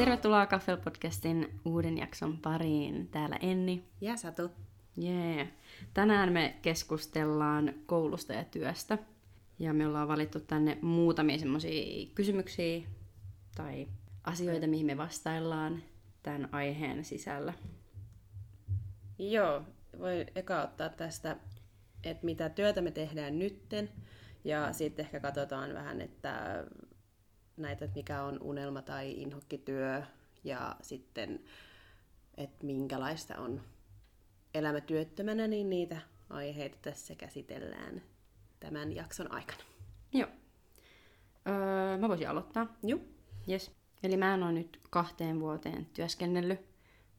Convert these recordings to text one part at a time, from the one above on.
Tervetuloa Kaffel-podcastin uuden jakson pariin. Täällä Enni. Ja Satu. Jee. Yeah. Tänään me keskustellaan koulusta ja työstä. Ja me ollaan valittu tänne muutamia semmoisia kysymyksiä tai asioita, mihin me vastaillaan tämän aiheen sisällä. Joo, voi eka ottaa tästä, että mitä työtä me tehdään nytten. Ja sitten ehkä katsotaan vähän, että näitä, että mikä on unelma tai inhokkityö ja sitten, että minkälaista on elämä työttömänä, niin niitä aiheita tässä käsitellään tämän jakson aikana. Joo. Öö, mä voisin aloittaa. Joo. Yes. Eli mä en ole nyt kahteen vuoteen työskennellyt.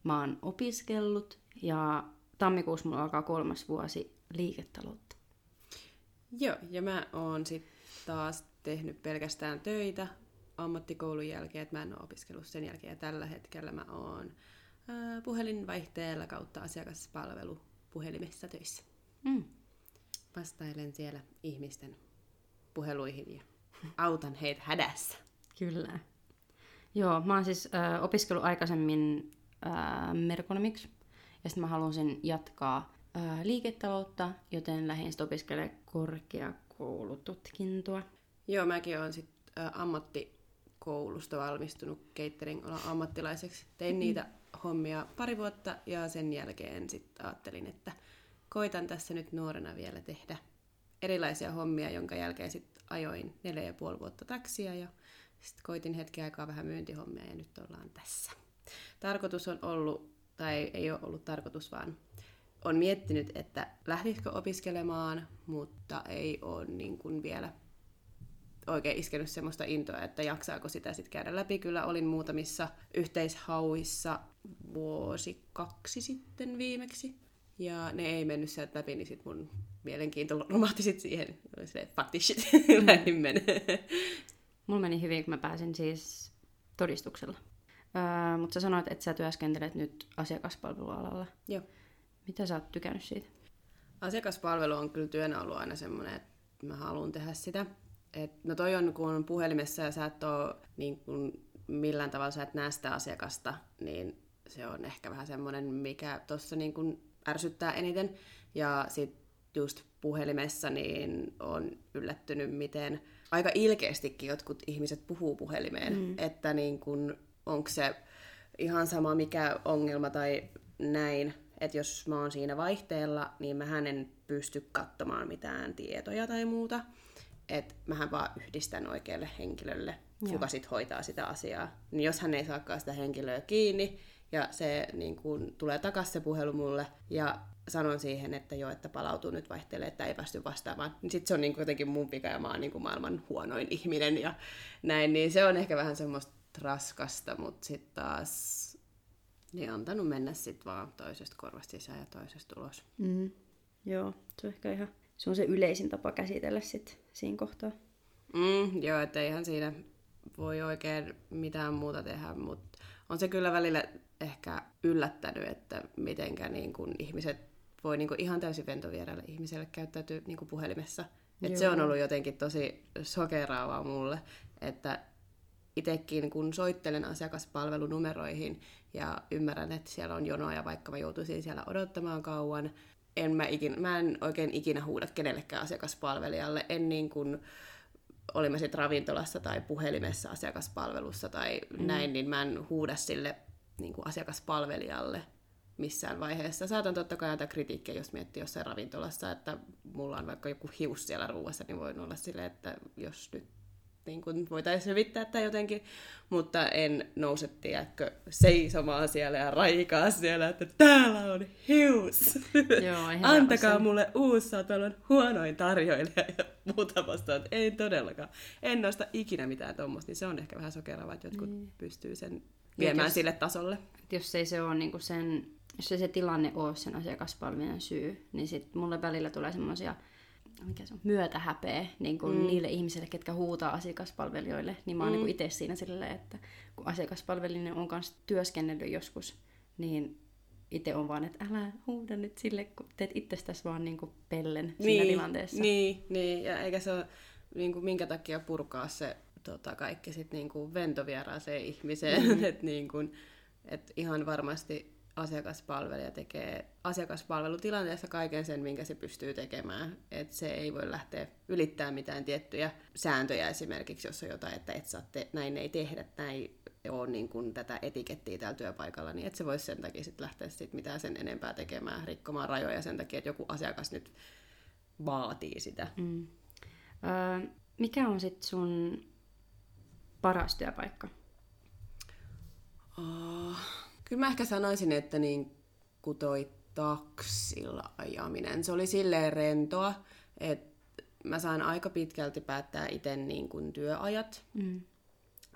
Mä oon opiskellut ja tammikuussa mulla alkaa kolmas vuosi liiketaloutta. Joo, ja mä oon sitten taas tehnyt pelkästään töitä ammattikoulun jälkeen, että mä en ole opiskellut sen jälkeen. Ja tällä hetkellä mä oon ää, puhelinvaihteella kautta asiakaspalvelu puhelimessa töissä. Mm. Vastailen siellä ihmisten puheluihin ja autan heitä hädässä. Kyllä. Joo, mä oon siis äh, opiskellut aikaisemmin äh, merkonomiksi, ja sitten mä halusin jatkaa äh, liiketaloutta, joten lähdin sitten opiskelemaan korkeakoulututkintoa. Joo, mäkin oon sitten äh, ammattikoulusta valmistunut catering ammattilaiseksi. Tein niitä hommia pari vuotta ja sen jälkeen sitten ajattelin, että koitan tässä nyt nuorena vielä tehdä erilaisia hommia, jonka jälkeen sitten ajoin neljä ja puoli vuotta taksia ja sitten koitin hetki aikaa vähän myyntihommia ja nyt ollaan tässä. Tarkoitus on ollut, tai ei ole ollut tarkoitus, vaan on miettinyt, että lähtisikö opiskelemaan, mutta ei ole niin kuin vielä oikein iskenyt semmoista intoa, että jaksaako sitä sitten käydä läpi. Kyllä olin muutamissa yhteishauissa vuosi kaksi sitten viimeksi. Ja ne ei mennyt sieltä läpi, niin sitten mun mielenkiinto romahti sit siihen. Oli silleen, fuck this shit, lähdin menee. Mulla meni hyvin, kun mä pääsin siis todistuksella. Öö, mutta sä sanoit, että sä työskentelet nyt asiakaspalvelualalla. Joo. Mitä sä oot tykännyt siitä? Asiakaspalvelu on kyllä työnä ollut aina semmoinen, että mä haluan tehdä sitä. Et, no toi on, kun on puhelimessa ja sä et ole niin kun, millään tavalla sä et näe sitä asiakasta, niin se on ehkä vähän semmoinen, mikä tuossa niin kun ärsyttää eniten. Ja sitten just puhelimessa niin on yllättynyt, miten aika ilkeästikin jotkut ihmiset puhuu puhelimeen, mm. että niin kun, onko se ihan sama mikä ongelma tai näin, että jos mä oon siinä vaihteella, niin mä en pysty katsomaan mitään tietoja tai muuta. Että mähän vaan yhdistän oikealle henkilölle, Joo. kuka sit hoitaa sitä asiaa. Niin jos hän ei saakaan sitä henkilöä kiinni, ja se niin kun, tulee takaisin se puhelu mulle, ja sanon siihen, että joo, että palautuu nyt vaihtelee, että ei päästy vastaamaan. Niin sitten se on niin jotenkin mun vika ja mä oon niin maailman huonoin ihminen ja näin, niin se on ehkä vähän semmoista raskasta, mutta sitten taas niin antanut mennä sitten vaan toisesta korvasta sisään ja toisesta ulos. Mm. Joo, se on ehkä ihan se on se yleisin tapa käsitellä sit siinä kohtaa. Mm, joo, että eihän siinä voi oikein mitään muuta tehdä, mutta on se kyllä välillä ehkä yllättänyt, että mitenkä niin kun ihmiset voi niin kun ihan täysin ventovieraille ihmiselle käyttäytyä niin puhelimessa. Et se on ollut jotenkin tosi sokeraavaa mulle, että itsekin kun soittelen asiakaspalvelunumeroihin ja ymmärrän, että siellä on jonoja, vaikka mä joutuisin siellä odottamaan kauan, en mä, ikin, mä en oikein ikinä huuda kenellekään asiakaspalvelijalle, en niin kuin oli mä sitten ravintolassa tai puhelimessa asiakaspalvelussa tai mm. näin, niin mä en huuda sille niin kuin asiakaspalvelijalle missään vaiheessa. Saatan totta kai antaa kritiikkiä, jos miettii jossain ravintolassa, että mulla on vaikka joku hius siellä ruuassa, niin voin olla silleen, että jos nyt niin kuin voitaisiin hyvittää tai jotenkin, mutta en nouse, tiedätkö, seisomaan siellä ja raikaa siellä, että täällä on hius. Joo, Antakaa sen. mulle uusi, on huonoin tarjoilija ja muuta vastaan. Ei todellakaan. En nosta ikinä mitään tuommoista, niin se on ehkä vähän sokeravaa, että jotkut niin. pystyy sen viemään jos, sille tasolle. Jos ei se ole niin kuin sen, jos ei se tilanne ole sen asiakaspalvelun syy, niin sitten mulle välillä tulee semmoisia mikä se on, myötähäpeä niin kuin mm. niille ihmisille, ketkä huutaa asiakaspalvelijoille, niin mä oon niin mm. niin itse siinä silleen, että kun asiakaspalvelinen on kanssa työskennellyt joskus, niin itse on vaan, että älä huuda nyt sille, kun teet itsestäsi vaan niin kuin pellen niin, siinä tilanteessa. Niin, niin, ja eikä se ole niin kuin minkä takia purkaa se tota, kaikki sitten niinku ventovieraaseen ihmiseen. Mm. että niinku, et ihan varmasti asiakaspalvelija tekee asiakaspalvelutilanteessa kaiken sen, minkä se pystyy tekemään. Et se ei voi lähteä ylittämään mitään tiettyjä sääntöjä esimerkiksi, jos on jotain, että et saa te- näin ei tehdä, näin ole niin kuin tätä etikettiä täällä työpaikalla, niin et se voisi sen takia sit lähteä sit mitään sen enempää tekemään, rikkomaan rajoja sen takia, että joku asiakas nyt vaatii sitä. Mm. Öö, mikä on sitten sun paras työpaikka? Oh, kyllä mä ehkä sanoisin, että niin kuin toi taksilla ajaminen, se oli silleen rentoa, että mä saan aika pitkälti päättää itse niin kuin työajat. Mm.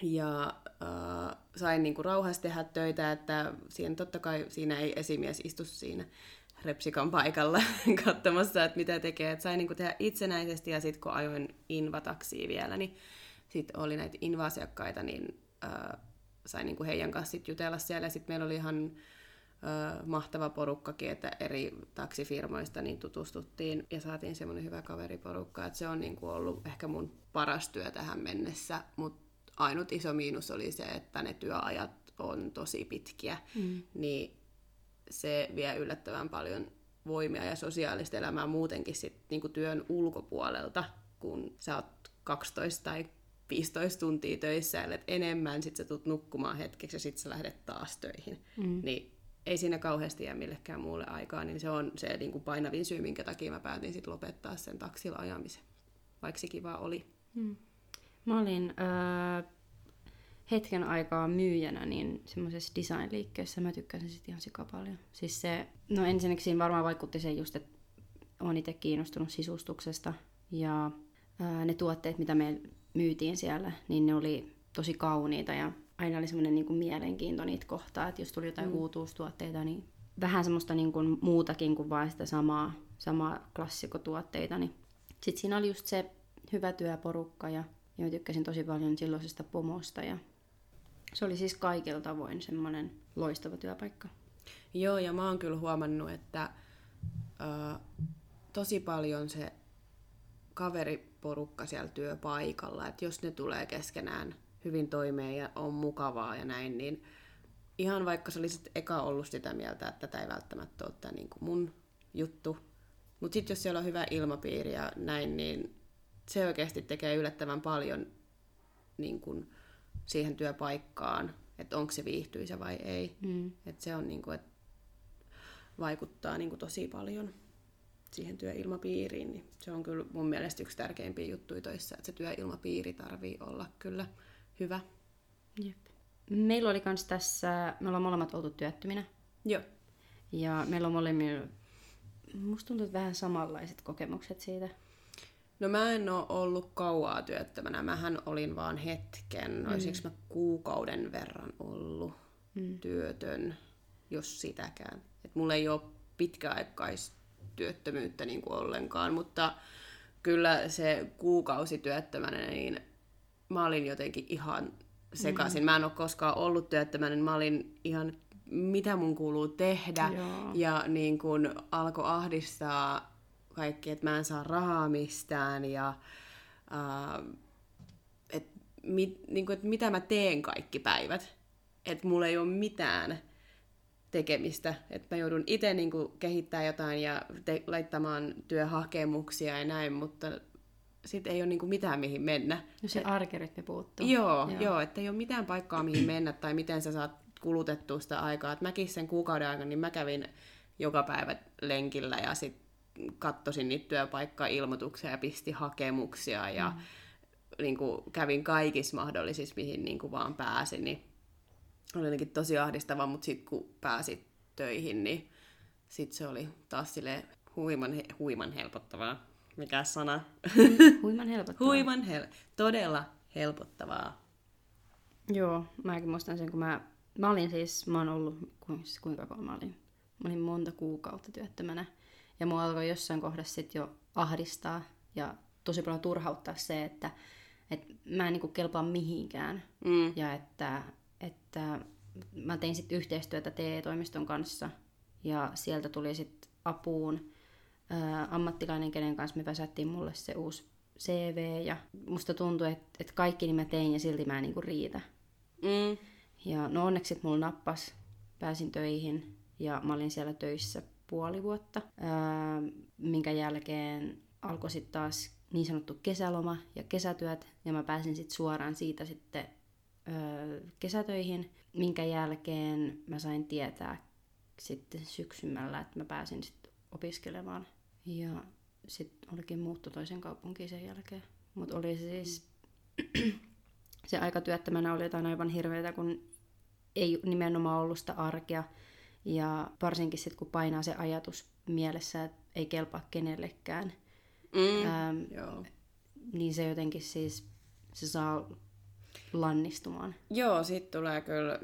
Ja äh, sain niin kuin rauhassa tehdä töitä, että siihen, totta kai siinä ei esimies istu siinä repsikan paikalla katsomassa, että mitä tekee. Että sain niin kuin tehdä itsenäisesti ja sitten kun ajoin invataksiin vielä, niin sitten oli näitä inva-asiakkaita, niin äh, sain niin kuin heidän kanssa sit jutella siellä. Sitten meillä oli ihan äh, mahtava porukkakin, että eri taksifirmoista niin tutustuttiin ja saatiin semmoinen hyvä kaveriporukka, että se on niin kuin ollut ehkä mun paras työ tähän mennessä, mutta ainut iso miinus oli se, että ne työajat on tosi pitkiä, mm. niin se vie yllättävän paljon voimia ja sosiaalista elämää muutenkin sit, niin kuin työn ulkopuolelta, kun sä oot 12 tai 15 tuntia töissä, eli enemmän, sit sä tulet nukkumaan hetkeksi ja sitten sä lähdet taas töihin. Mm. Niin ei siinä kauheasti jää millekään muulle aikaa, niin se on se niin kuin painavin syy, minkä takia mä päätin sit lopettaa sen taksilla ajamisen, vaikka se kiva oli. Mm. Mä olin äh, hetken aikaa myyjänä niin semmoisessa design-liikkeessä mä tykkäsin sitten ihan sika paljon. Siis se, no ensinnäkin siinä varmaan vaikutti se just, että olen itse kiinnostunut sisustuksesta ja ää, ne tuotteet, mitä me myytiin siellä, niin ne oli tosi kauniita ja aina oli semmoinen niin kuin mielenkiinto niitä kohtaa, että jos tuli jotain mm. uutuustuotteita, niin vähän semmoista niin kuin muutakin kuin vain sitä samaa, samaa klassikotuotteita, niin sitten siinä oli just se hyvä työporukka ja, ja tykkäsin tosi paljon silloisesta pomosta ja se oli siis kaikilla tavoin semmoinen loistava työpaikka. Joo, ja mä oon kyllä huomannut, että ö, tosi paljon se kaveriporukka siellä työpaikalla, että jos ne tulee keskenään hyvin toimeen ja on mukavaa ja näin, niin ihan vaikka sä olisit eka ollut sitä mieltä, että tätä ei välttämättä ole tämä niin kuin mun juttu, mutta sitten jos siellä on hyvä ilmapiiri ja näin, niin se oikeasti tekee yllättävän paljon niin kuin, siihen työpaikkaan, että onko se viihtyisä vai ei. Mm. Että se on niin kuin, että vaikuttaa niin kuin tosi paljon siihen työilmapiiriin, niin se on kyllä mun mielestä yksi tärkeimpiä juttuja töissä, että se työilmapiiri tarvii olla kyllä hyvä. Jep. Meillä oli myös tässä, me ollaan molemmat oltu työttöminä. Joo. Ja meillä on molemmilla, musta tuntuu, että vähän samanlaiset kokemukset siitä. No mä en ole ollut kauaa työttömänä. Mähän olin vaan hetken. Mm. Olisiko mä kuukauden verran ollut mm. työtön, jos sitäkään. Et mulla ei ole pitkäaikaistyöttömyyttä niin kuin ollenkaan, mutta kyllä se kuukausi työttömänä, niin mä olin jotenkin ihan sekaisin. Mm. Mä en ole koskaan ollut työttömänä, niin mä olin ihan mitä mun kuuluu tehdä. Joo. Ja niin kun alkoi ahdistaa kaikki, että mä en saa rahaa mistään ja uh, et, mit, niin että mitä mä teen kaikki päivät. Että mulla ei ole mitään tekemistä. Että mä joudun itse niin kehittämään jotain ja te- laittamaan työhakemuksia ja näin, mutta sitten ei ole niin mitään mihin mennä. No se arkerytmi puuttuu. Joo, joo. joo, että ei ole mitään paikkaa mihin mennä tai miten sä saat kulutettua sitä aikaa. Et mäkin sen kuukauden aikana, niin mä kävin joka päivä lenkillä ja sitten kattosin niitä työpaikka-ilmoituksia ja pisti hakemuksia ja mm. niin kuin, kävin kaikissa mahdollisissa, mihin niin kuin, vaan pääsin, niin oli jotenkin tosi ahdistava, mutta sitten kun pääsit töihin, niin sitten se oli taas sille huiman, huiman helpottavaa. Mikä sana? Huiman helpottavaa. huiman hel- todella helpottavaa. Joo, mäkin muistan sen, kun mä, mä olin siis, mä oon ollut, kuinka kauan mä olin? Mä olin monta kuukautta työttömänä. Ja mua alkoi jossain kohdassa sitten jo ahdistaa ja tosi paljon turhauttaa se, että, että mä en niinku kelpaa mihinkään. Mm. Ja että, että mä tein sitten yhteistyötä TE-toimiston kanssa ja sieltä tuli sitten apuun ää, ammattilainen, kenen kanssa me väsättiin mulle se uusi CV ja musta tuntui, että, että kaikki niin mä tein ja silti mä en niinku riitä. Mm. Ja no onneksi sit mulla nappas, pääsin töihin ja mä olin siellä töissä puoli vuotta, ää, minkä jälkeen alkoi sitten taas niin sanottu kesäloma ja kesätyöt ja mä pääsin sitten suoraan siitä sitten kesätöihin, minkä jälkeen mä sain tietää sitten syksymällä, että mä pääsin sitten opiskelemaan ja sitten olikin muutto toisen kaupunkiin sen jälkeen. Mutta oli se siis, se aika työttömänä oli jotain aivan hirveätä, kun ei nimenomaan ollut sitä arkea. Ja varsinkin sitten, kun painaa se ajatus mielessä, että ei kelpaa kenellekään, Mm. ähm, Joo. niin se jotenkin siis, se saa lannistumaan. Joo, sit tulee kyllä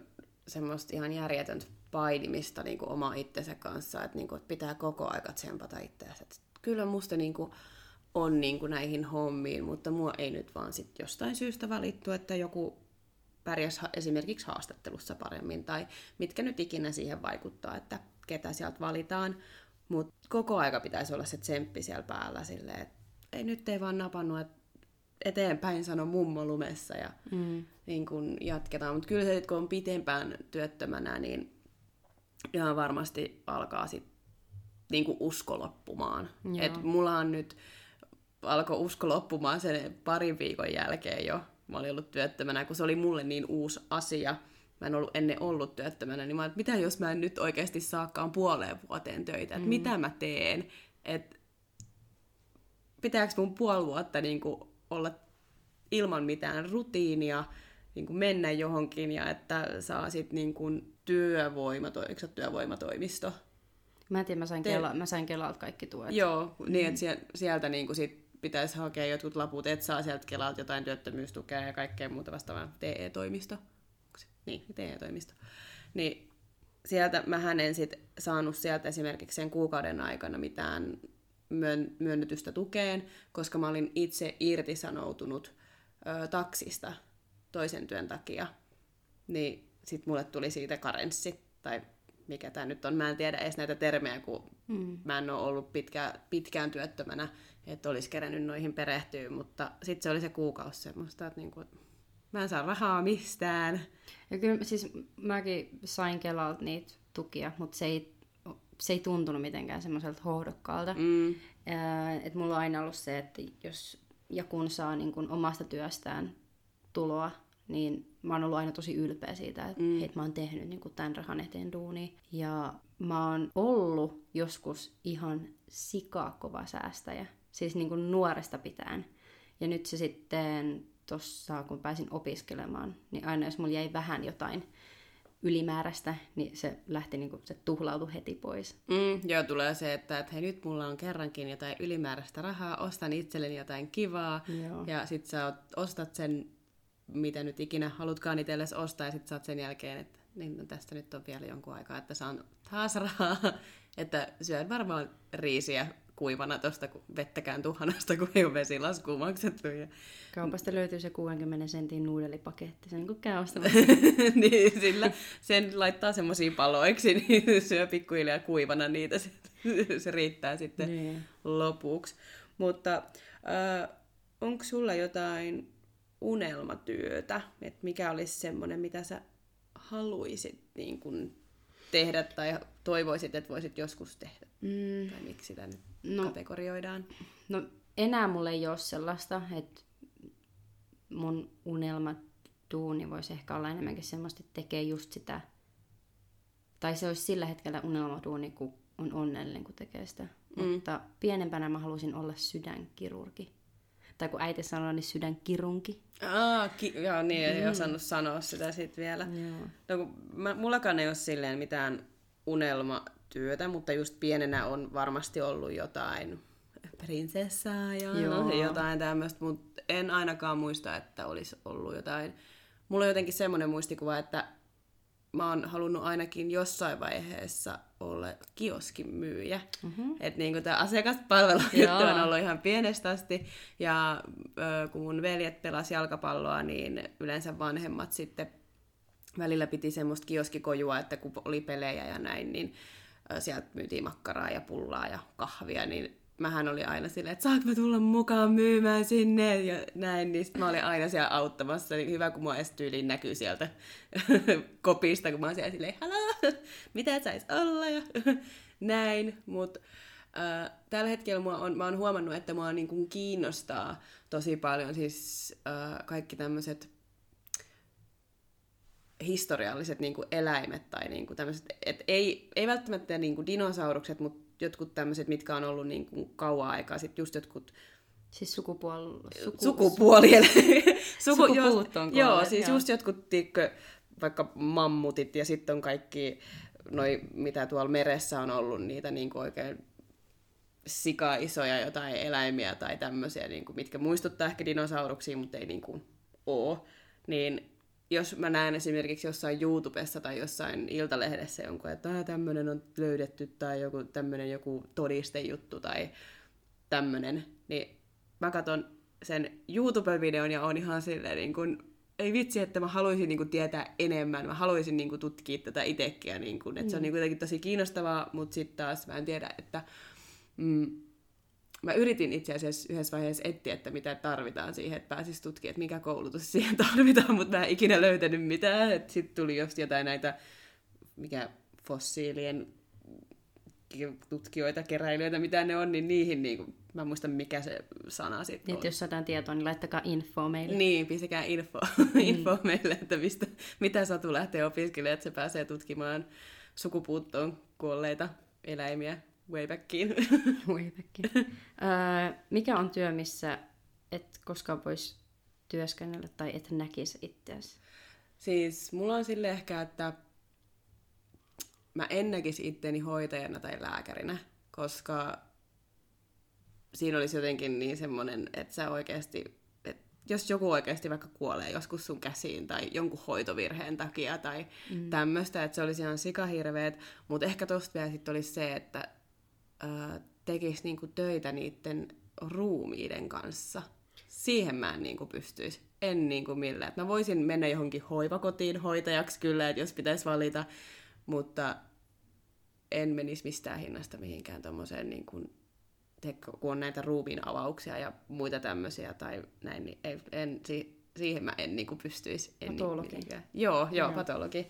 semmoista ihan järjetöntä painimista niin kuin oma itsensä kanssa, että, niin kuin, että pitää koko aika tsempata itseänsä. Kyllä musta niin kuin, on niin kuin näihin hommiin, mutta mua ei nyt vaan sit jostain syystä valittu, että joku pärjäs esimerkiksi haastattelussa paremmin, tai mitkä nyt ikinä siihen vaikuttaa, että ketä sieltä valitaan. Mutta koko aika pitäisi olla se tsemppi siellä päällä silleen, että ei nyt ei vaan napannut, että eteenpäin sano mummo lumessa ja Mm. niin kun jatketaan. Mutta kyllä se, kun on pitempään työttömänä, niin ihan varmasti alkaa sit niin kuin usko loppumaan. Joo. Et mulla on nyt, alkoi usko loppumaan sen parin viikon jälkeen jo. Mä olin ollut työttömänä, kun se oli mulle niin uusi asia. Mä en ollut ennen ollut työttömänä, niin mä että mitä jos mä en nyt oikeasti saakaan puoleen vuoteen töitä, mm. mitä mä teen, että pitääkö mun puoli vuotta niin kuin olla ilman mitään rutiinia, niin kuin mennä johonkin ja että saa sitten niin kuin työvoimato, eikö työvoimatoimisto? Mä en tiedä, mä sain, Te- Kela, mä sain Kelalta kaikki tuet. Joo, niin että sie- sieltä niin kuin sit pitäisi hakea jotkut laput, että saa sieltä Kelalta jotain työttömyystukea ja kaikkea muuta vastaavaa. TE-toimisto. Niin, TE-toimisto. Niin sieltä mä en sit saanut sieltä esimerkiksi sen kuukauden aikana mitään myönnetystä tukeen, koska mä olin itse irtisanoutunut ö, taksista toisen työn takia. Niin sit mulle tuli siitä karenssi, tai mikä tämä nyt on. Mä en tiedä edes näitä termejä, kun Mm. mä en ole ollut pitkä, pitkään työttömänä, että olisi kerännyt noihin perehtyä, mutta sitten se oli se kuukausi semmoista, että niinku, mä en saa rahaa mistään. Ja kyllä siis mäkin sain Kelalta niitä tukia, mutta se ei, se ei tuntunut mitenkään semmoiselta hohdokkaalta. Mm. Ää, Et mulla on aina ollut se, että jos ja kun saa niin kun omasta työstään tuloa, niin mä oon ollut aina tosi ylpeä siitä, että mm. et mä oon tehnyt niin kun tämän rahan eteen duunia. Ja mä oon ollut joskus ihan sikakova säästäjä, siis niin kun nuoresta pitäen. Ja nyt se sitten tossa, kun pääsin opiskelemaan, niin aina jos mulla jäi vähän jotain ylimääräistä, niin se lähti niin kuin, se tuhlautui heti pois. Mm, joo, tulee se, että, että hei, nyt mulla on kerrankin jotain ylimääräistä rahaa, ostan itselleni jotain kivaa, Joo. ja sit sä ostat sen, mitä nyt ikinä halutkaan itsellesi ostaa, ja sit sä oot sen jälkeen, että niin, no, tästä nyt on vielä jonkun aikaa, että saan taas rahaa, että syön varmaan riisiä kuivana tosta kun vettäkään tuhanasta, kun ei ole vesilaskuun maksettu. Ja... Kaupasta löytyy se 60 sentin nuudelipaketti, sen kun käy ostamassa. niin, sillä sen laittaa semmoisiin paloiksi, niin syö pikkuhiljaa kuivana niitä, se, se riittää sitten Niin. lopuksi. Mutta äh, onko sulla jotain unelmatyötä, että mikä olisi semmoinen, mitä sä haluaisit niin kun tehdä tai toivoisit, että voisit joskus tehdä? Mm, Tai miksi sitä nyt No. kategorioidaan? no enää mulla ei ole sellaista, että mun unelma duuni voisi ehkä olla enemmänkin semmoista, että tekee just sitä. Tai se olisi sillä hetkellä unelmaduuni, kun on onnellinen, kun tekee sitä. Mm. Mutta pienempänä mä halusin olla sydänkirurgi. Tai kun äiti sanoi, niin sydänkirunki. Aa, ki- joo, niin, ei osannut sanoa sitä sitten vielä. Joo. No, kun mä, mullakaan ei ole silleen mitään unelmatyötä, mutta just pienenä on varmasti ollut jotain prinsessaa ja Joo. jotain tämmöistä, mutta en ainakaan muista, että olisi ollut jotain. Mulla on jotenkin semmoinen muistikuva, että mä oon halunnut ainakin jossain vaiheessa olla kioskin myyjä. Mm-hmm. Että niinku tämä asiakaspalvelu Joo. on ollut ihan pienestä asti. Ja ö, kun mun veljet pelas jalkapalloa, niin yleensä vanhemmat sitten välillä piti semmoista kioskikojua, että kun oli pelejä ja näin, niin sieltä myytiin makkaraa ja pullaa ja kahvia, niin mähän oli aina silleen, että saanko mä tulla mukaan myymään sinne ja näin, niin sit mä olin aina siellä auttamassa. Niin hyvä, kun mua edes tyyliin näkyy sieltä kopista, kun mä oon siellä silleen, haloo, mitä sais olla ja näin. Mutta äh, tällä hetkellä mua on, mä oon huomannut, että mua niin kuin kiinnostaa tosi paljon siis äh, kaikki tämmöiset historialliset niin kuin eläimet tai niin kuin tämmöiset, et ei, ei välttämättä niin kuin dinosaurukset, mutta jotkut tämmöiset, mitkä on ollut niin kuin kauan aikaa, sitten just jotkut Siis sukupuol... suku... sukupuoli. Suku, Sukupuut on Joo, joo siis joo. just jotkut tiikkö, vaikka mammutit ja sitten on kaikki noi, mitä tuolla meressä on ollut, niitä niin kuin oikein sika isoja jotain eläimiä tai tämmöisiä, niin kuin, mitkä muistuttaa ehkä dinosauruksia, mutta ei niin kuin oo. Niin jos mä näen esimerkiksi jossain YouTubessa tai jossain iltalehdessä jonkun, että tämmöinen on löydetty tai joku tämmöinen joku todistejuttu tai tämmöinen, niin mä katson sen YouTube-videon ja on ihan silleen niin kuin, ei vitsi, että mä haluaisin niin kuin, tietää enemmän, mä haluaisin niin kuin, tutkia tätä itsekin, niin kuin, että mm. se on mm. niin kuin, tosi kiinnostavaa, mutta sitten taas mä en tiedä, että mm, mä yritin itse asiassa yhdessä vaiheessa etsiä, että mitä tarvitaan siihen, että pääsisi tutkimaan, että mikä koulutus siihen tarvitaan, mutta mä en ikinä löytänyt mitään. Sitten tuli just jotain näitä, mikä fossiilien tutkijoita, keräilijöitä, mitä ne on, niin niihin niin kuin, mä muistan mikä se sana sitten niin, on. jos saadaan tietoa, niin laittakaa info meille. Niin, pistäkää info, mm. info meille, että mistä, mitä Satu lähtee opiskelemaan, että se pääsee tutkimaan sukupuuttoon kuolleita eläimiä Waybackiin. Waybackiin. öö, mikä on työ, missä et koskaan voisi työskennellä tai et näkisi itseäsi? Siis mulla on sille ehkä, että mä en näkisi itteni hoitajana tai lääkärinä, koska siinä olisi jotenkin niin semmoinen, että sä oikeasti, että jos joku oikeasti vaikka kuolee joskus sun käsiin tai jonkun hoitovirheen takia tai mm. tämmöistä, että se olisi ihan sikahirveet, mutta ehkä tosta vielä sitten olisi se, että tekisi niinku töitä niiden ruumiiden kanssa. Siihen mä en niinku pystyisi. En niinku millään. Et mä voisin mennä johonkin hoivakotiin hoitajaksi kyllä, että jos pitäisi valita, mutta en menisi mistään hinnasta mihinkään tuommoiseen, niin kun, kun on näitä ruumiin avauksia ja muita tämmöisiä tai näin, niin en, en, siihen mä en niin kuin pystyisi. En patologi. Niin joo, joo, joo, patologi.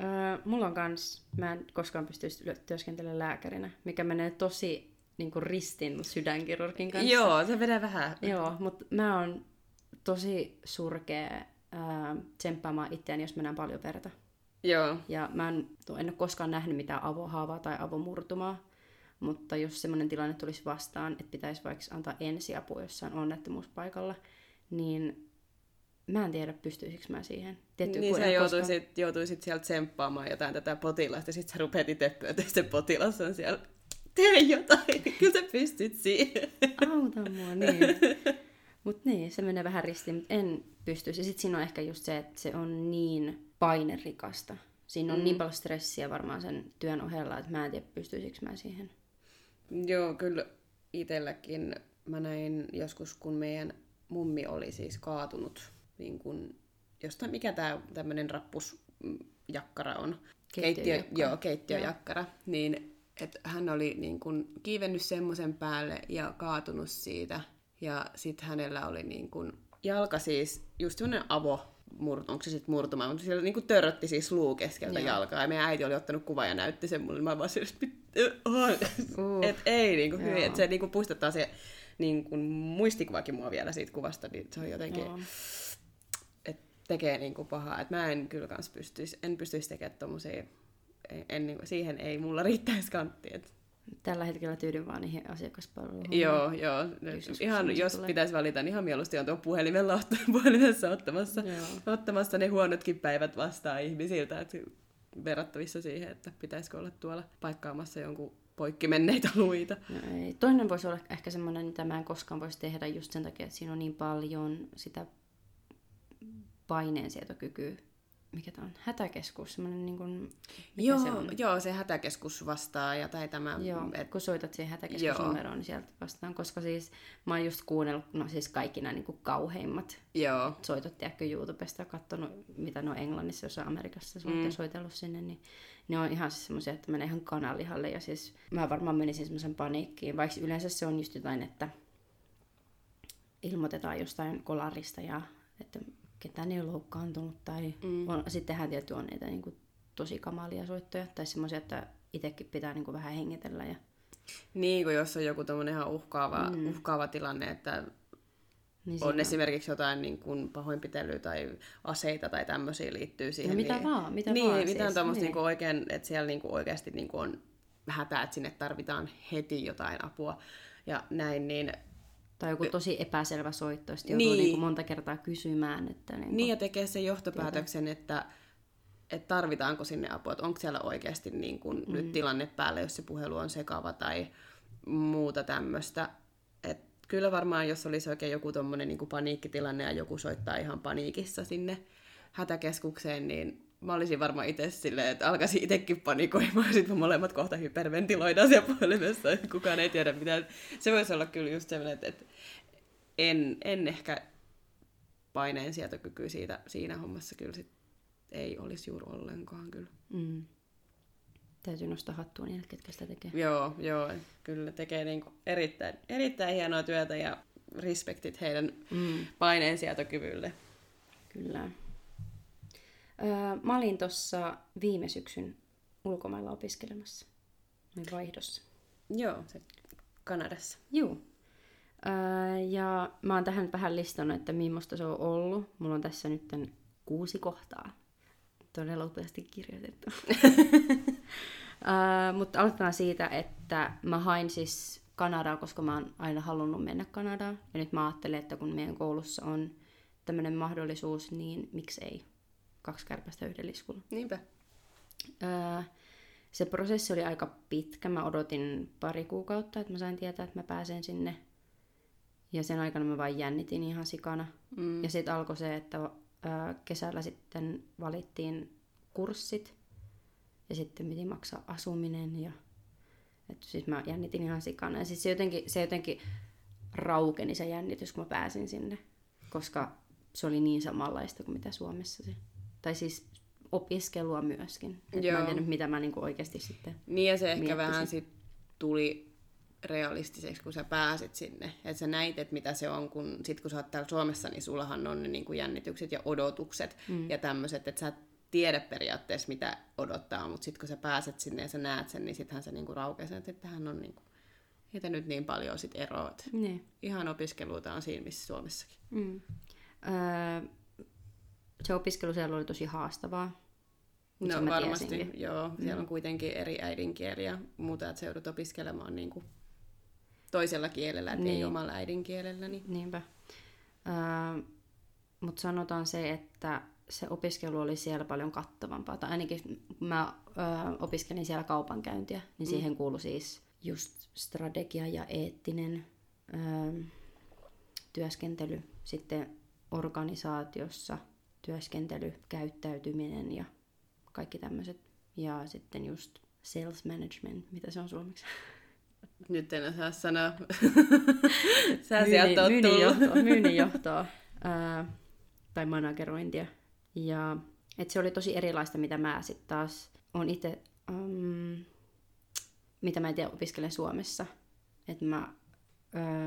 Öö, mulla on kans, mä en koskaan pystyisi työskentelemään lääkärinä, mikä menee tosi niin kuin ristin sydänkirurgin kanssa. Joo, se menee vähän. Joo, mutta mä oon tosi surkea ää, tsemppaamaan itseäni, jos mennään paljon verta. Joo. Ja mä en, en ole koskaan nähnyt mitään avohaavaa tai avomurtumaa, mutta jos semmoinen tilanne tulisi vastaan, että pitäisi vaikka antaa ensiapua jossain onnettomuuspaikalla, niin mä en tiedä, pystyisikö mä siihen. Tietty, niin sä joutuisit, koska... joutuisit sieltä tsemppaamaan jotain tätä potilasta, sit sä rupeat itse että se potilas on siellä, tee jotain, kyllä sä pystyt siihen. Auta mua, niin. Mutta niin, se menee vähän ristiin, mutta en pystyisi. Sitten siinä on ehkä just se, että se on niin painerikasta. Siinä on mm. niin paljon stressiä varmaan sen työn ohella, että mä en tiedä, pystyisikö mä siihen. Joo, kyllä itselläkin mä näin joskus, kun meidän mummi oli siis kaatunut niin kuin, jostain, mikä tämä tämmöinen rappusjakkara on. Keittiö, joo, keittiöjakkara. Joo. Niin, että hän oli niin kuin, kiivennyt semmoisen päälle ja kaatunut siitä. Ja sitten hänellä oli niin kuin, jalka siis, just semmoinen avo, murt, onko se sitten murtuma, mutta siellä niinku törrötti siis luu keskeltä Joo. jalkaa. Ja meidän äiti oli ottanut kuva ja näytti sen mulle. Mä vaan siis, uh. et ei niinku hyvin. Että se niinku puistettaa se niinku, muistikuvakin mua vielä siitä kuvasta, niin se on jotenkin... Joo tekee niin kuin pahaa. Et mä en kyllä kans pystyisi, en pystyisi tekemään tommosia, en, niin kuin, siihen ei mulla riittäisi kantti. Et. Tällä hetkellä tyydyn vaan niihin asiakaspalveluihin. Joo, joo. ihan, jos tulee. pitäisi valita, niin ihan mieluusti on tuon puhelimella, puhelimessa ottamassa, ottamassa ne huonotkin päivät vastaan ihmisiltä. Et verrattavissa siihen, että pitäisikö olla tuolla paikkaamassa jonkun poikki menneitä luita. No ei. Toinen voisi olla ehkä semmoinen, mitä mä en koskaan voisi tehdä just sen takia, että siinä on niin paljon sitä paineensietokykyä, mikä tämä on, hätäkeskus, semmoinen niin kuin, mikä Joo, se on? joo, se hätäkeskus vastaa ja tai tämä... Joo, et, kun soitat siihen hätäkeskusnumeroon, niin sieltä vastaan, koska siis mä oon just kuunnellut, no siis kaikki nämä niin kauheimmat joo, soitot, tiedätkö, YouTubesta ja katsonut, mitä ne on Englannissa, jossain Amerikassa mm. soitellut sinne, niin ne on ihan siis semmoisia, että menee ihan kanalihalle ja siis mä varmaan menisin semmoisen paniikkiin, vaikka yleensä se on just jotain, että ilmoitetaan jostain kolarista ja että ketään ei ole loukkaantunut tai mm. on, sittenhän tietty on niitä niin kuin, tosi kamalia soittoja tai semmoisia, että itsekin pitää niin kuin, vähän hengitellä ja Niin, kun jos on joku ihan uhkaava, mm. uhkaava tilanne, että niin on esimerkiksi jotain niin kuin pahoinpitelyä tai aseita tai tämmöisiä liittyy siihen. No mitä niin, vaan, mitä niin, vaan mitään siis, niin. niin. niin oikein, että siellä niin kuin oikeasti niin kuin on hätä, että sinne tarvitaan heti jotain apua ja näin, niin Tai joku tosi epäselvä soitto, sitten joutuu Niin. niin. Monta kertaa kysymään, että niin Niin ja tekee sen johtopäätöksen, että, että tarvitaanko sinne apua, että onko siellä oikeasti niin kuin mm. nyt tilanne päällä, jos se puhelu on sekava tai muuta tämmöistä. Et kyllä varmaan, jos olisi oikein joku tommonen niin kuin paniikkitilanne ja joku soittaa ihan paniikissa sinne hätäkeskukseen, niin mä olisin varmaan itse silleen, että alkaisin itsekin panikoimaan, sitten me molemmat kohta hyperventiloidaan siellä puhelimessa, että kukaan ei tiedä mitään. Se voisi olla kyllä just semmoinen, että, että en, en ehkä paineen sietokyky siitä, siinä hommassa kyllä sit ei olisi juuri ollenkaan kyllä. Mm. Täytyy nostaa hattua niille, ketkä sitä tekee. Joo, joo, kyllä tekee niinku erittäin, erittäin hienoa työtä ja respektit heidän Mm. paineen sietokyvylle. Kyllä. Öö, mä olin tuossa viime syksyn ulkomailla opiskelemassa. Olin vaihdossa. Joo, se Kanadassa. Juu. Öö, ja mä oon tähän vähän listannut, että millaista se on ollut. Mulla on tässä nyt kuusi kohtaa. Todella upeasti kirjoitettu. öö, mutta aloitetaan siitä, että mä hain siis Kanadaa, koska mä oon aina halunnut mennä Kanadaan. Ja nyt mä ajattelen, että kun meidän koulussa on tämmöinen mahdollisuus, niin miksi ei? Kaksi kärpästä yhden liskulla. Niinpä. Öö, se prosessi oli aika pitkä. Mä odotin pari kuukautta, että mä sain tietää, että mä pääsen sinne. Ja sen aikana mä vain jännitin ihan sikana. Mm. Ja sitten alkoi se, että öö, kesällä sitten valittiin kurssit. Ja sitten piti maksaa asuminen. Ja... Että siis mä jännitin ihan sikana. Ja siis se jotenkin, se jotenkin raukeni se jännitys, kun mä pääsin sinne. Koska se oli niin samanlaista kuin mitä Suomessa se. Tai siis opiskelua myöskin. Et mä Joo. en tiedä, mitä mä niinku oikeasti sitten... Niin ja se ehkä Miettisin. vähän sit tuli realistiseksi, kun sä pääsit sinne. Että sä näit, että mitä se on, kun sit kun sä oot täällä Suomessa, niin sullahan on ne niinku jännitykset ja odotukset mm. ja tämmöiset, että sä et tiedä periaatteessa, mitä odottaa, mutta sitten kun sä pääset sinne ja sä näet sen, niin sittenhän se niinku raukeaa, että tähän on niinku, ei nyt niin paljon sit eroa. Niin. Ihan opiskeluita on siinä, missä Suomessakin. Mm. Öö, se opiskelu siellä oli tosi haastavaa. No varmasti, tiesinkin. joo. Siellä on kuitenkin eri äidinkieliä ja muuta, että se joudut opiskelemaan niin kuin toisella kielellä, että niin. ei omalla äidinkielellä. Niin... Niinpä. Öö, Mutta sanotaan se, että se opiskelu oli siellä paljon kattavampaa. Tai ainakin kun mä öö, opiskelin siellä kaupankäyntiä, niin siihen kuului siis just strategia ja eettinen öö, työskentely. Sitten organisaatiossa työskentely, käyttäytyminen ja kaikki tämmöiset. Ja sitten just sales management, mitä se on suomeksi? Nyt en osaa sanoa. Sä sieltä oot myynnin tullut. johtoa, myynnin johtoa ää, tai managerointia. Ja et se oli tosi erilaista, mitä mä sitten taas on itse, um, mitä mä en tiedä, opiskelen Suomessa. Että mä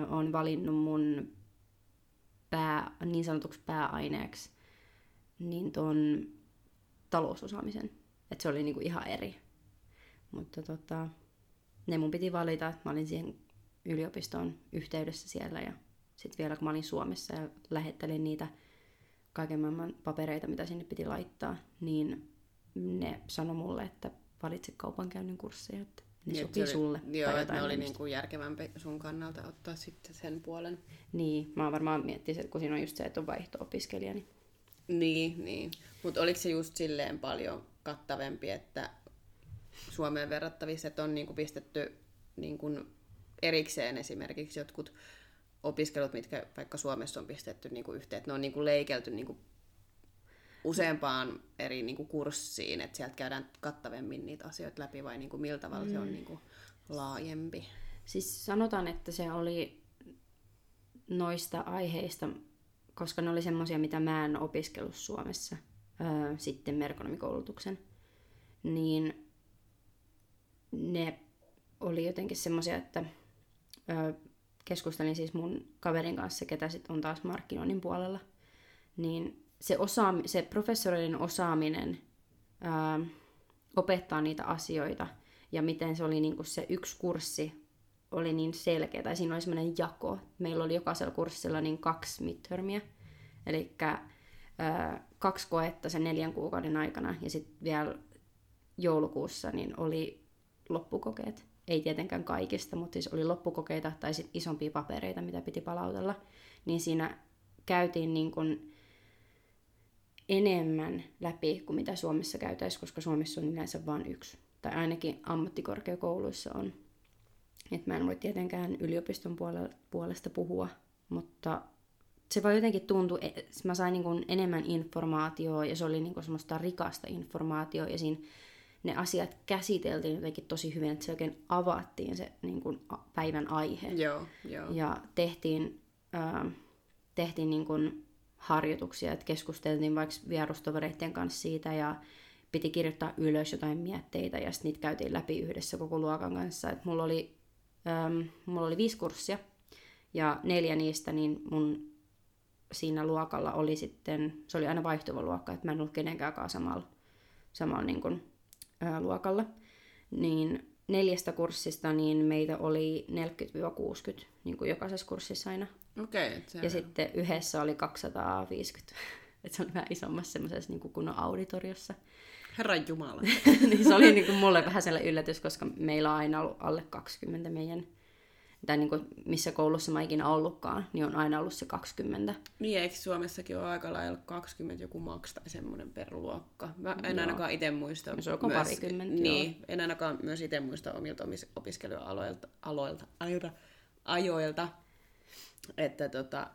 oon valinnut mun pää, niin sanotuksi pääaineeksi niin ton talousosaamisen. Että se oli niinku ihan eri. Mutta tota, ne mun piti valita, että mä olin siihen yliopistoon yhteydessä siellä ja sitten vielä kun mä olin Suomessa ja lähettelin niitä kaiken maailman papereita, mitä sinne piti laittaa, niin ne sanoi mulle, että valitse kaupankäynnin kursseja, että ne Niin, sopii se sulle. Oli, joo, että ne oli tämmöistä. niinku järkevämpi sun kannalta ottaa sitten sen puolen. Niin, mä oon varmaan miettinyt, että kun siinä on just se, että on vaihto-opiskelija, niin Niin, niin. Mutta oliko se just silleen paljon kattavempi, että Suomeen verrattavissa, että on niinku pistetty niinku erikseen esimerkiksi jotkut opiskelut, mitkä vaikka Suomessa on pistetty niinku yhteen, että ne on niinku leikelty niinku useampaan eri niin kuin kurssiin, että sieltä käydään kattavemmin niitä asioita läpi vai niin kuin millä tavalla mm. se on niin kuin laajempi? Siis sanotaan, että se oli noista aiheista, koska ne oli semmoisia, mitä mä en opiskellut Suomessa öö, sitten merkonomikoulutuksen, niin ne oli jotenkin semmoisia, että öö, keskustelin siis mun kaverin kanssa, ketä sitten on taas markkinoinnin puolella, niin se, osaam- se professoreiden osaaminen ää, opettaa niitä asioita ja miten se oli niinku se yksi kurssi oli niin selkeä, tai siinä oli semmoinen jako. Meillä oli jokaisella kurssilla niin kaksi midtermiä, eli kaksi koetta sen neljän kuukauden aikana, ja sitten vielä joulukuussa niin oli loppukokeet. Ei tietenkään kaikista, mutta siis oli loppukokeita tai sitten isompia papereita, mitä piti palautella. Niin siinä käytiin niin kun enemmän läpi kuin mitä Suomessa käytäisiin, koska Suomessa on yleensä vain yksi. Tai ainakin ammattikorkeakouluissa on. Et mä en voi tietenkään yliopiston puolesta puhua, mutta se voi jotenkin tuntua, että mä sain niin enemmän informaatiota ja se oli niin semmoista rikasta informaatiota ja siinä ne asiat käsiteltiin jotenkin tosi hyvin, että se oikein avattiin se niin kuin päivän aihe. Joo, joo. Ja tehtiin, äh, tehtiin niin kuin harjoituksia, että keskusteltiin vaikka vierustovereiden kanssa siitä ja piti kirjoittaa ylös jotain mietteitä ja sitten niitä käytiin läpi yhdessä koko luokan kanssa. Et mulla, oli, ähm, mulla oli viisi kurssia ja neljä niistä niin mun siinä luokalla oli sitten, se oli aina vaihtuva luokka, että mä en ollut kenenkään samalla, samalla niin kuin, ää, luokalla. Niin neljästä kurssista niin meitä oli 40-60 niin kuin jokaisessa kurssissa aina. Okay, ja on... sitten yhdessä oli 250. Et se oli vähän isommassa semmoisessa niin kunnon auditoriossa. Herran Jumala. niin se oli niin kuin mulle vähän sellainen yllätys, koska meillä on aina ollut alle 20 meidän tai niin kuin missä koulussa mä ikinä ollutkaan, niin on aina ollut se 20. Niin, eikö Suomessakin ole aika lailla 20 joku maks tai semmoinen per luokka? Mä en joo. ainakaan itse muista. Se on myös, parikymmentä, Niin, joo. en ainakaan myös itse muista omilta opiskelijoilta aloilta, ajoilta, ajoilta, että tota,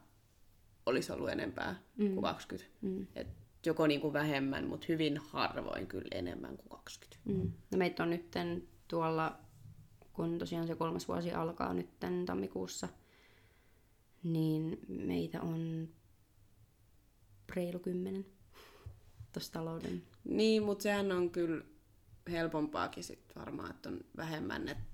olisi ollut enempää mm. kuin 20. Mm. Et joko niin kuin vähemmän, mutta hyvin harvoin kyllä enemmän kuin 20. Mm. No meitä on nyt tuolla kun tosiaan se kolmas vuosi alkaa nyt tammikuussa, niin meitä on reilu kymmenen tuossa talouden. Niin, mutta sehän on kyllä helpompaakin sit varmaan, että on vähemmän, että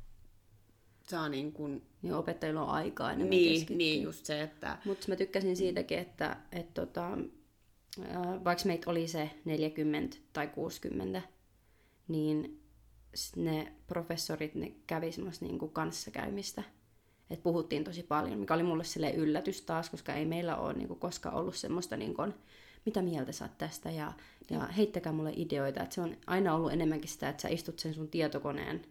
saa niin kuin... Niin opettajilla on aikaa enemmän niin. Niin, just se, että... Mutta mä tykkäsin siitäkin, että, että tota, vaikka meitä oli se 40 tai 60, niin ne professorit, ne kävi semmoista niin kuin kanssakäymistä. Et puhuttiin tosi paljon, mikä oli mulle sille yllätys taas, koska ei meillä ole niin kuin koskaan ollut semmoista, niin kuin, mitä mieltä saat tästä ja, ja heittäkää mulle ideoita. Et se on aina ollut enemmänkin sitä, että sä istut sen sun tietokoneen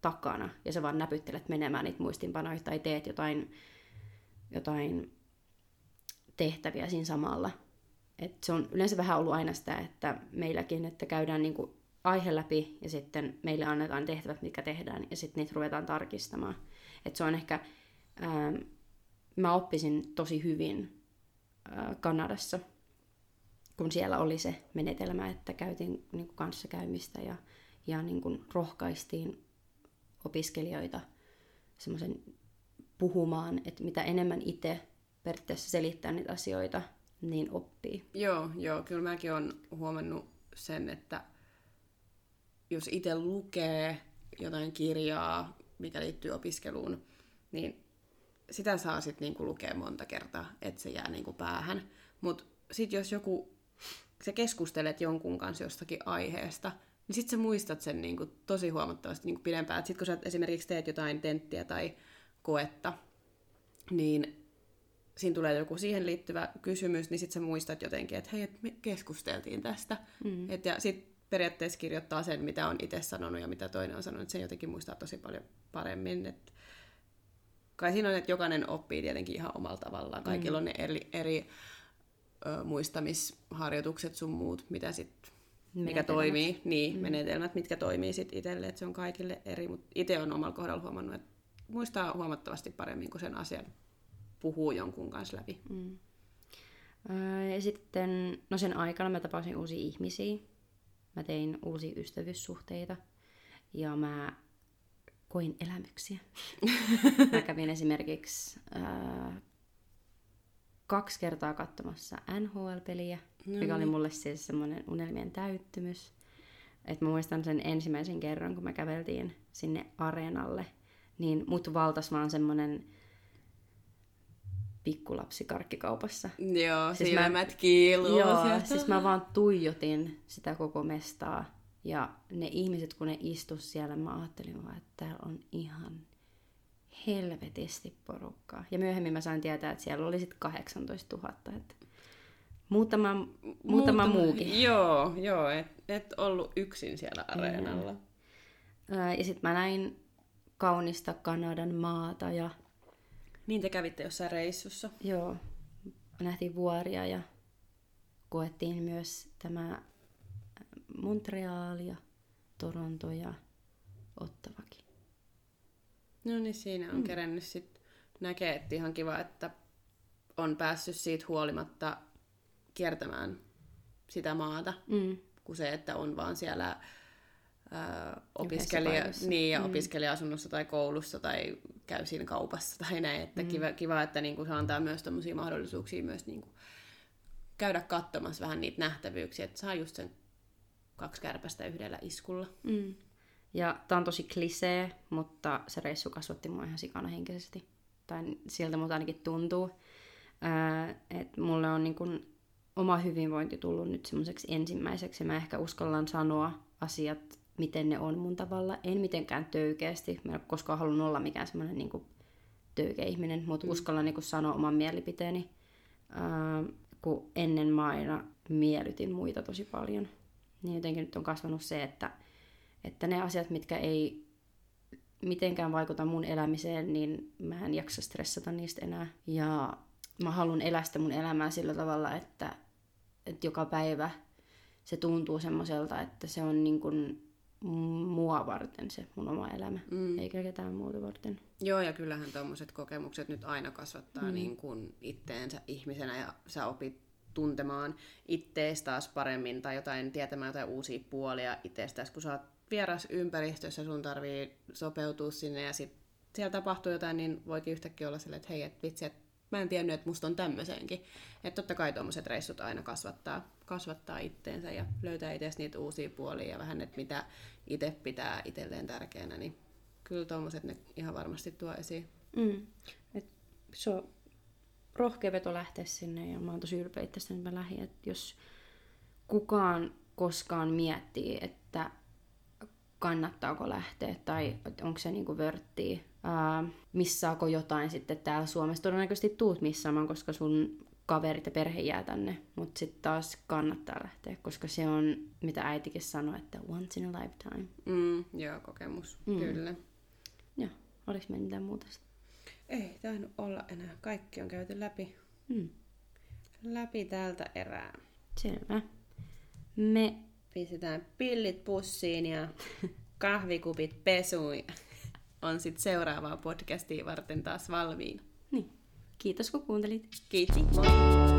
takana ja sä vaan näpyttelet menemään niitä muistinpanoja tai teet jotain, jotain tehtäviä siinä samalla. Et se on yleensä vähän ollut aina sitä, että meilläkin, että käydään niinku aihe läpi ja sitten meille annetaan tehtävät, mitkä tehdään ja sitten niitä ruvetaan tarkistamaan. Et se on ehkä, ää, mä oppisin tosi hyvin ää, Kanadassa, kun siellä oli se menetelmä, että käytiin niin kuin kanssakäymistä ja, ja niin kuin rohkaistiin opiskelijoita semmoisen puhumaan, että mitä enemmän itse periaatteessa selittää niitä asioita, niin oppii. Joo, joo, kyllä mäkin olen huomannut sen, että jos itse lukee jotain kirjaa, mikä liittyy opiskeluun, niin sitä saa sitten niinku lukea monta kertaa, että se jää niinku päähän. Mutta sitten jos joku, sä keskustelet jonkun kanssa jostakin aiheesta, niin sitten sä muistat sen niinku tosi huomattavasti niinku pidempään. Sitten kun sä esimerkiksi teet jotain tenttiä tai koetta, niin siinä tulee joku siihen liittyvä kysymys, niin sitten sä muistat jotenkin, että hei, et me keskusteltiin tästä. Mm. Et ja sitten periaatteessa kirjoittaa sen, mitä on itse sanonut ja mitä toinen on sanonut, että se jotenkin muistaa tosi paljon paremmin. Et kai siinä on, että jokainen oppii tietenkin ihan omalla tavallaan. Kaikilla mm. on ne eri, eri ö, muistamisharjoitukset sun muut, mitä sit, mikä toimii, niin, mm. menetelmät, mitkä toimii sit itselle, että se on kaikille eri, mutta itse on omalla kohdalla huomannut, että muistaa huomattavasti paremmin, kun sen asian puhuu jonkun kanssa läpi. Mm. Ja sitten, no sen aikana mä tapasin uusia ihmisiä. Mä tein uusia ystävyyssuhteita. Ja mä koin elämyksiä. mä kävin esimerkiksi ää, kaksi kertaa katsomassa NHL-peliä, no mikä oli mulle siis semmoinen unelmien täyttymys. Et mä muistan sen ensimmäisen kerran, kun me käveltiin sinne areenalle, niin mut valtas vaan semmoinen pikkulapsi karkkikaupassa. Joo, Siis siis mä- silmät kiiluu. Joo, sieltä. siis mä vaan tuijotin sitä koko mestaa. Ja ne ihmiset, kun ne istus siellä, mä ajattelin vaan, että täällä on ihan helvetisti porukkaa. Ja myöhemmin mä sain tietää, että siellä oli sitten 18 000. Että muutama, muutama, muutama muukin. Joo, joo, et, et ollut yksin siellä areenalla. Ää, Ja sitten mä näin kaunista Kanadan maata ja Niin te kävitte jossain reissussa. joo, nähtiin vuoria ja koettiin myös tämä Montreal ja Toronto ja Ottavakin. No niin, siinä on mm. kerännyt sit näkee, että ihan kiva, että on päässyt siitä huolimatta kiertämään sitä maata, Mm. kuin se, että on vaan siellä ää, opiskelija, paikassa. niin, ja mm. opiskelija-asunnossa tai koulussa tai käy siinä kaupassa tai näin. Että mm. kiva, kiva, että niinku, se antaa myös tämmöisiä mahdollisuuksia myös niinku, käydä katsomassa vähän niitä nähtävyyksiä, että saa just sen kaksi kärpästä yhdellä iskulla. Mm. Ja tää on tosi klisee, mutta se reissu kasvatti mua ihan sikana henkisesti. Tai sieltä musta ainakin tuntuu. Että mulle on niin kun oma hyvinvointi tullut nyt semmoiseksi ensimmäiseksi. Mä ehkä uskallan sanoa asiat, miten ne on mun tavalla. En mitenkään töykeästi. Mä en ole koskaan halunnut olla mikään semmoinen niin töykeä ihminen, mutta mm. uskallan niin sanoa oman mielipiteeni. Ää, kun ennen mä aina miellytin muita tosi paljon. Niin jotenkin nyt on kasvanut se, että että ne asiat, mitkä ei mitenkään vaikuta mun elämiseen, niin mä en jaksa stressata niistä enää. Ja mä haluan elää sitä mun elämää sillä tavalla, että, että joka päivä se tuntuu semmoiselta, että se on niin kuin mua varten se mun oma elämä, mm. eikä ketään muuta varten. Joo, ja kyllähän tuommoiset kokemukset nyt aina kasvattaa mm. niin kuin itteensä ihmisenä ja sä opit tuntemaan ittees taas paremmin tai jotain, tietämään jotain uusia puolia itsestäsi, kun sä oot vieras ympäristössä, sun tarvii sopeutua sinne ja sit siellä tapahtuu jotain, niin voikin yhtäkkiä olla silleen, että hei, et vitsi, että mä en tiennyt, että musta on tämmöiseenkin. Että totta kai tuommoiset reissut aina kasvattaa, kasvattaa itteensä ja löytää itse niitä uusia puolia ja vähän, että mitä itse pitää itselleen tärkeänä, niin kyllä tuommoiset ne ihan varmasti tuo esiin. Mm. Et se on rohkea veto lähteä sinne ja mä oon tosi ylpeä itsestäni, että mä lähdin. Et jos kukaan koskaan miettii, että kannattaako lähteä tai onko se niinku vörttiä, ää, missaako jotain sitten täällä Suomessa. Todennäköisesti tuut missaamaan, koska sun kaverit ja perhe jää tänne, mutta sitten taas kannattaa lähteä, koska se on, mitä äitikin sanoi, että once in a lifetime. Mm, joo, kokemus, mm. kyllä. Joo, oliko meillä mitään muuta? Ei tainnut olla enää. Kaikki on käyty läpi. Hmm. Läpi tältä erää. Selvä. Me Pistetään pillit pussiin ja kahvikupit pesuun. On sitten seuraavaa podcastia varten taas valmiina. Niin. Kiitos kun kuuntelit. Kiitos. Moi!